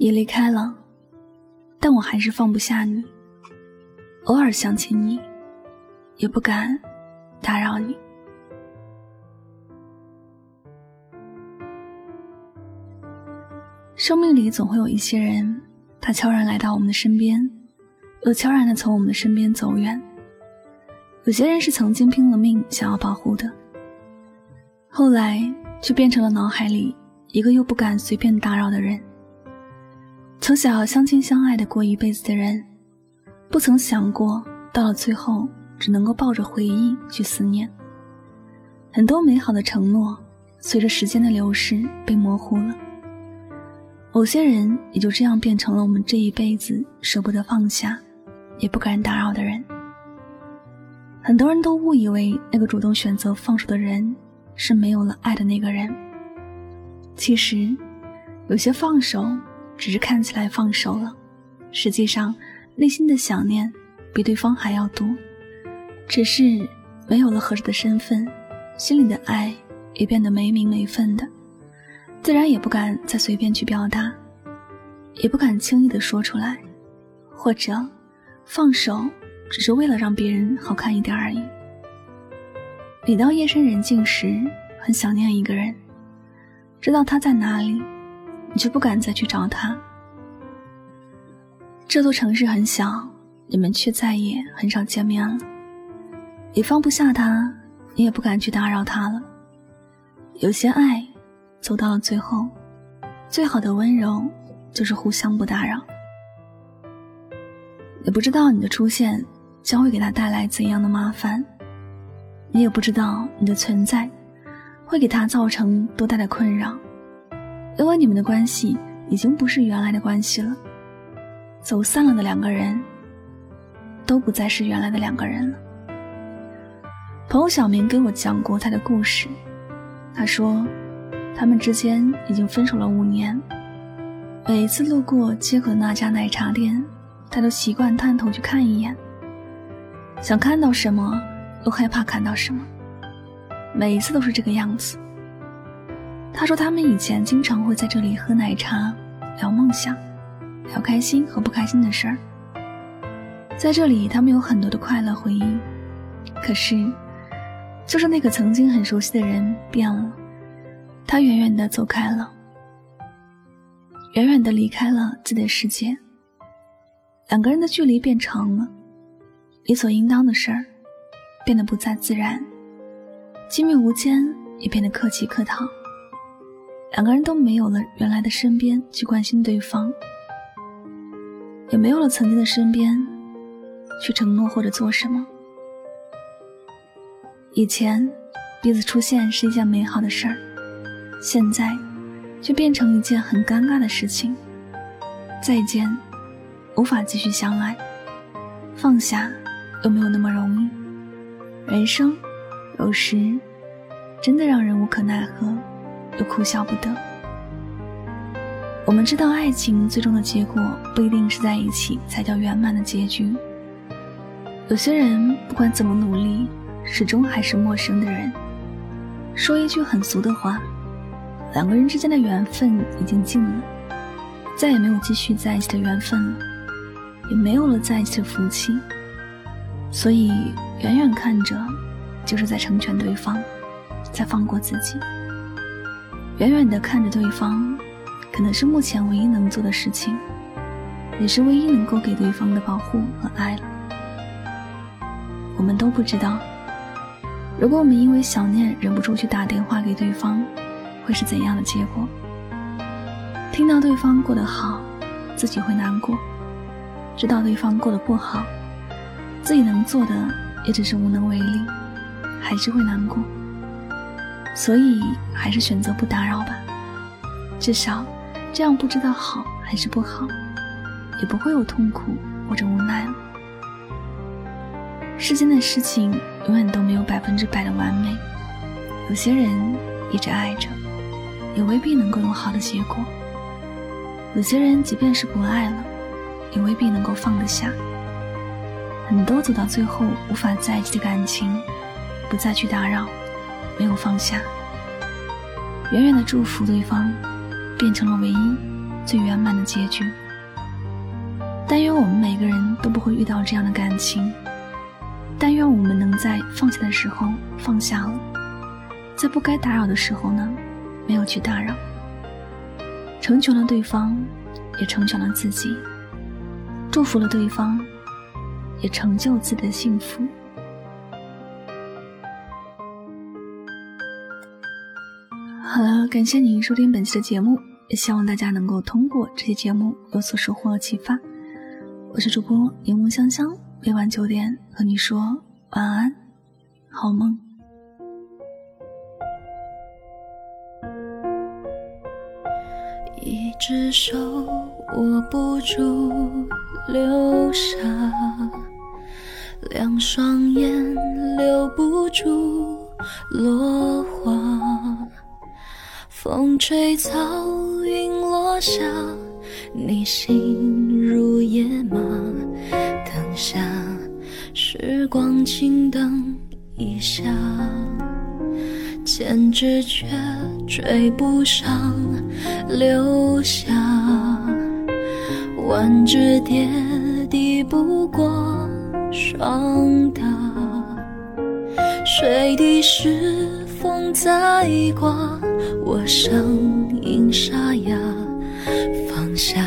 你离开了，但我还是放不下你。偶尔想起你，也不敢打扰你。生命里总会有一些人，他悄然来到我们的身边，又悄然的从我们的身边走远。有些人是曾经拼了命想要保护的，后来却变成了脑海里一个又不敢随便打扰的人。从小相亲相爱的过一辈子的人，不曾想过到了最后只能够抱着回忆去思念。很多美好的承诺，随着时间的流逝被模糊了。某些人也就这样变成了我们这一辈子舍不得放下，也不敢打扰的人。很多人都误以为那个主动选择放手的人，是没有了爱的那个人。其实，有些放手。只是看起来放手了，实际上内心的想念比对方还要多。只是没有了合适的身份，心里的爱也变得没名没分的，自然也不敢再随便去表达，也不敢轻易的说出来，或者放手只是为了让别人好看一点而已。每到夜深人静时，很想念一个人，知道他在哪里。你却不敢再去找他。这座城市很小，你们却再也很少见面了。你放不下他，你也不敢去打扰他了。有些爱，走到了最后，最好的温柔就是互相不打扰。也不知道你的出现将会给他带来怎样的麻烦，你也不知道你的存在会给他造成多大的困扰。因为你们的关系已经不是原来的关系了，走散了的两个人，都不再是原来的两个人了。朋友小明给我讲过他的故事，他说，他们之间已经分手了五年，每一次路过街口的那家奶茶店，他都习惯探头去看一眼，想看到什么，又害怕看到什么，每一次都是这个样子。他说，他们以前经常会在这里喝奶茶，聊梦想，聊开心和不开心的事儿。在这里，他们有很多的快乐回忆。可是，就是那个曾经很熟悉的人变了，他远远的走开了，远远的离开了自己的世界。两个人的距离变长了，理所应当的事儿变得不再自然，亲密无间也变得客气客套。两个人都没有了原来的身边去关心对方，也没有了曾经的身边去承诺或者做什么。以前彼此出现是一件美好的事儿，现在却变成一件很尴尬的事情。再见，无法继续相爱，放下又没有那么容易。人生有时真的让人无可奈何。又哭笑不得。我们知道，爱情最终的结果不一定是在一起才叫圆满的结局。有些人不管怎么努力，始终还是陌生的人。说一句很俗的话，两个人之间的缘分已经尽了，再也没有继续在一起的缘分了，也没有了在一起的福气。所以，远远看着，就是在成全对方，在放过自己。远远的看着对方，可能是目前唯一能做的事情，也是唯一能够给对方的保护和爱了。我们都不知道，如果我们因为想念忍不住去打电话给对方，会是怎样的结果？听到对方过得好，自己会难过；知道对方过得不好，自己能做的也只是无能为力，还是会难过。所以还是选择不打扰吧，至少这样不知道好还是不好，也不会有痛苦或者无奈了。世间的事情永远都没有百分之百的完美，有些人一直爱着，也未必能够有好的结果；有些人即便是不爱了，也未必能够放得下。很多走到最后无法在一起的感情，不再去打扰，没有放下，远远的祝福对方，变成了唯一最圆满的结局。但愿我们每个人都不会遇到这样的感情。但愿我们能在放下的时候放下了，在不该打扰的时候呢，没有去打扰，成全了对方，也成全了自己，祝福了对方，也成就自己的幸福。感谢您收听本期的节目，也希望大家能够通过这期节目有所收获和启发。我是主播柠檬香香。每晚九点和你说晚安，好梦。一只手握不住流沙，两双眼留不住落花。风吹草，云落下，你心如野马。等下，时光轻灯一下，千只却追不上流霞，万只蝶抵不过霜打，水滴是风在刮，我声音沙哑，放下，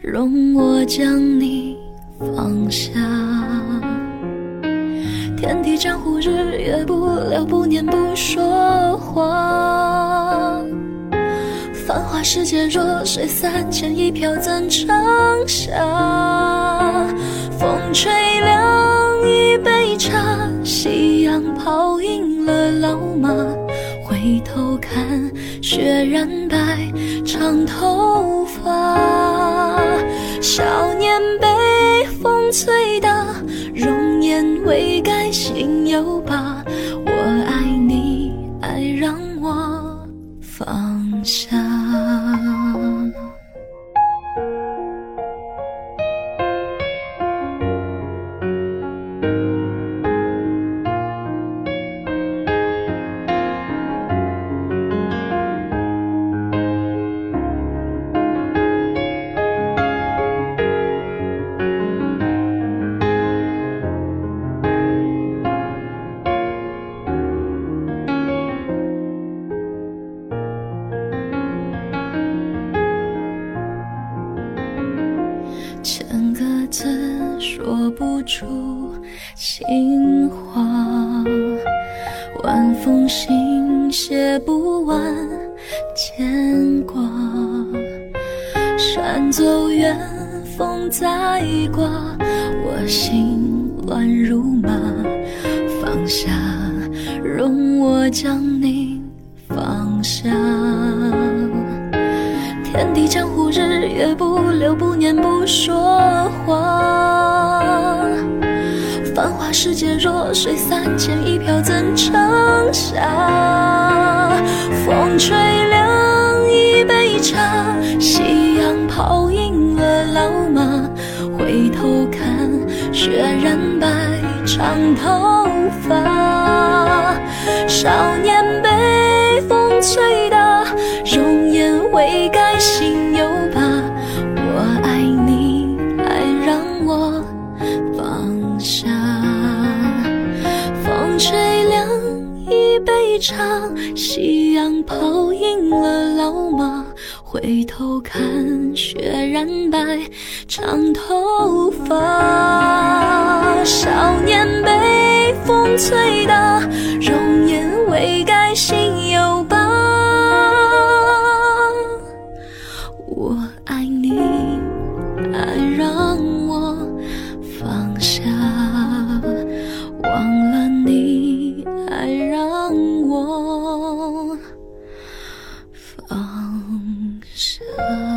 容我将你。放下，天地江湖日月不留不念不说话。繁华世界若水三千，一瓢怎盛下？风吹凉一杯茶，夕阳泡赢了老马。看，雪染白长头发，少年被。风吹大，容颜未改，心有不出情话，晚风信写不完牵挂。山走远，风再刮，我心乱如麻。放下，容我将你放下。天地江湖，日月不留不念不说话。世界，弱水三千，一瓢怎盛下？风吹凉一杯茶，夕阳泡赢了老马。回头看，雪染白长头发。少年被风吹大，容颜未改。心有疤，我爱你，爱让我放下。悲伤，夕阳泡赢了老马。回头看，雪染白长头发。少年被风吹大，容颜，舍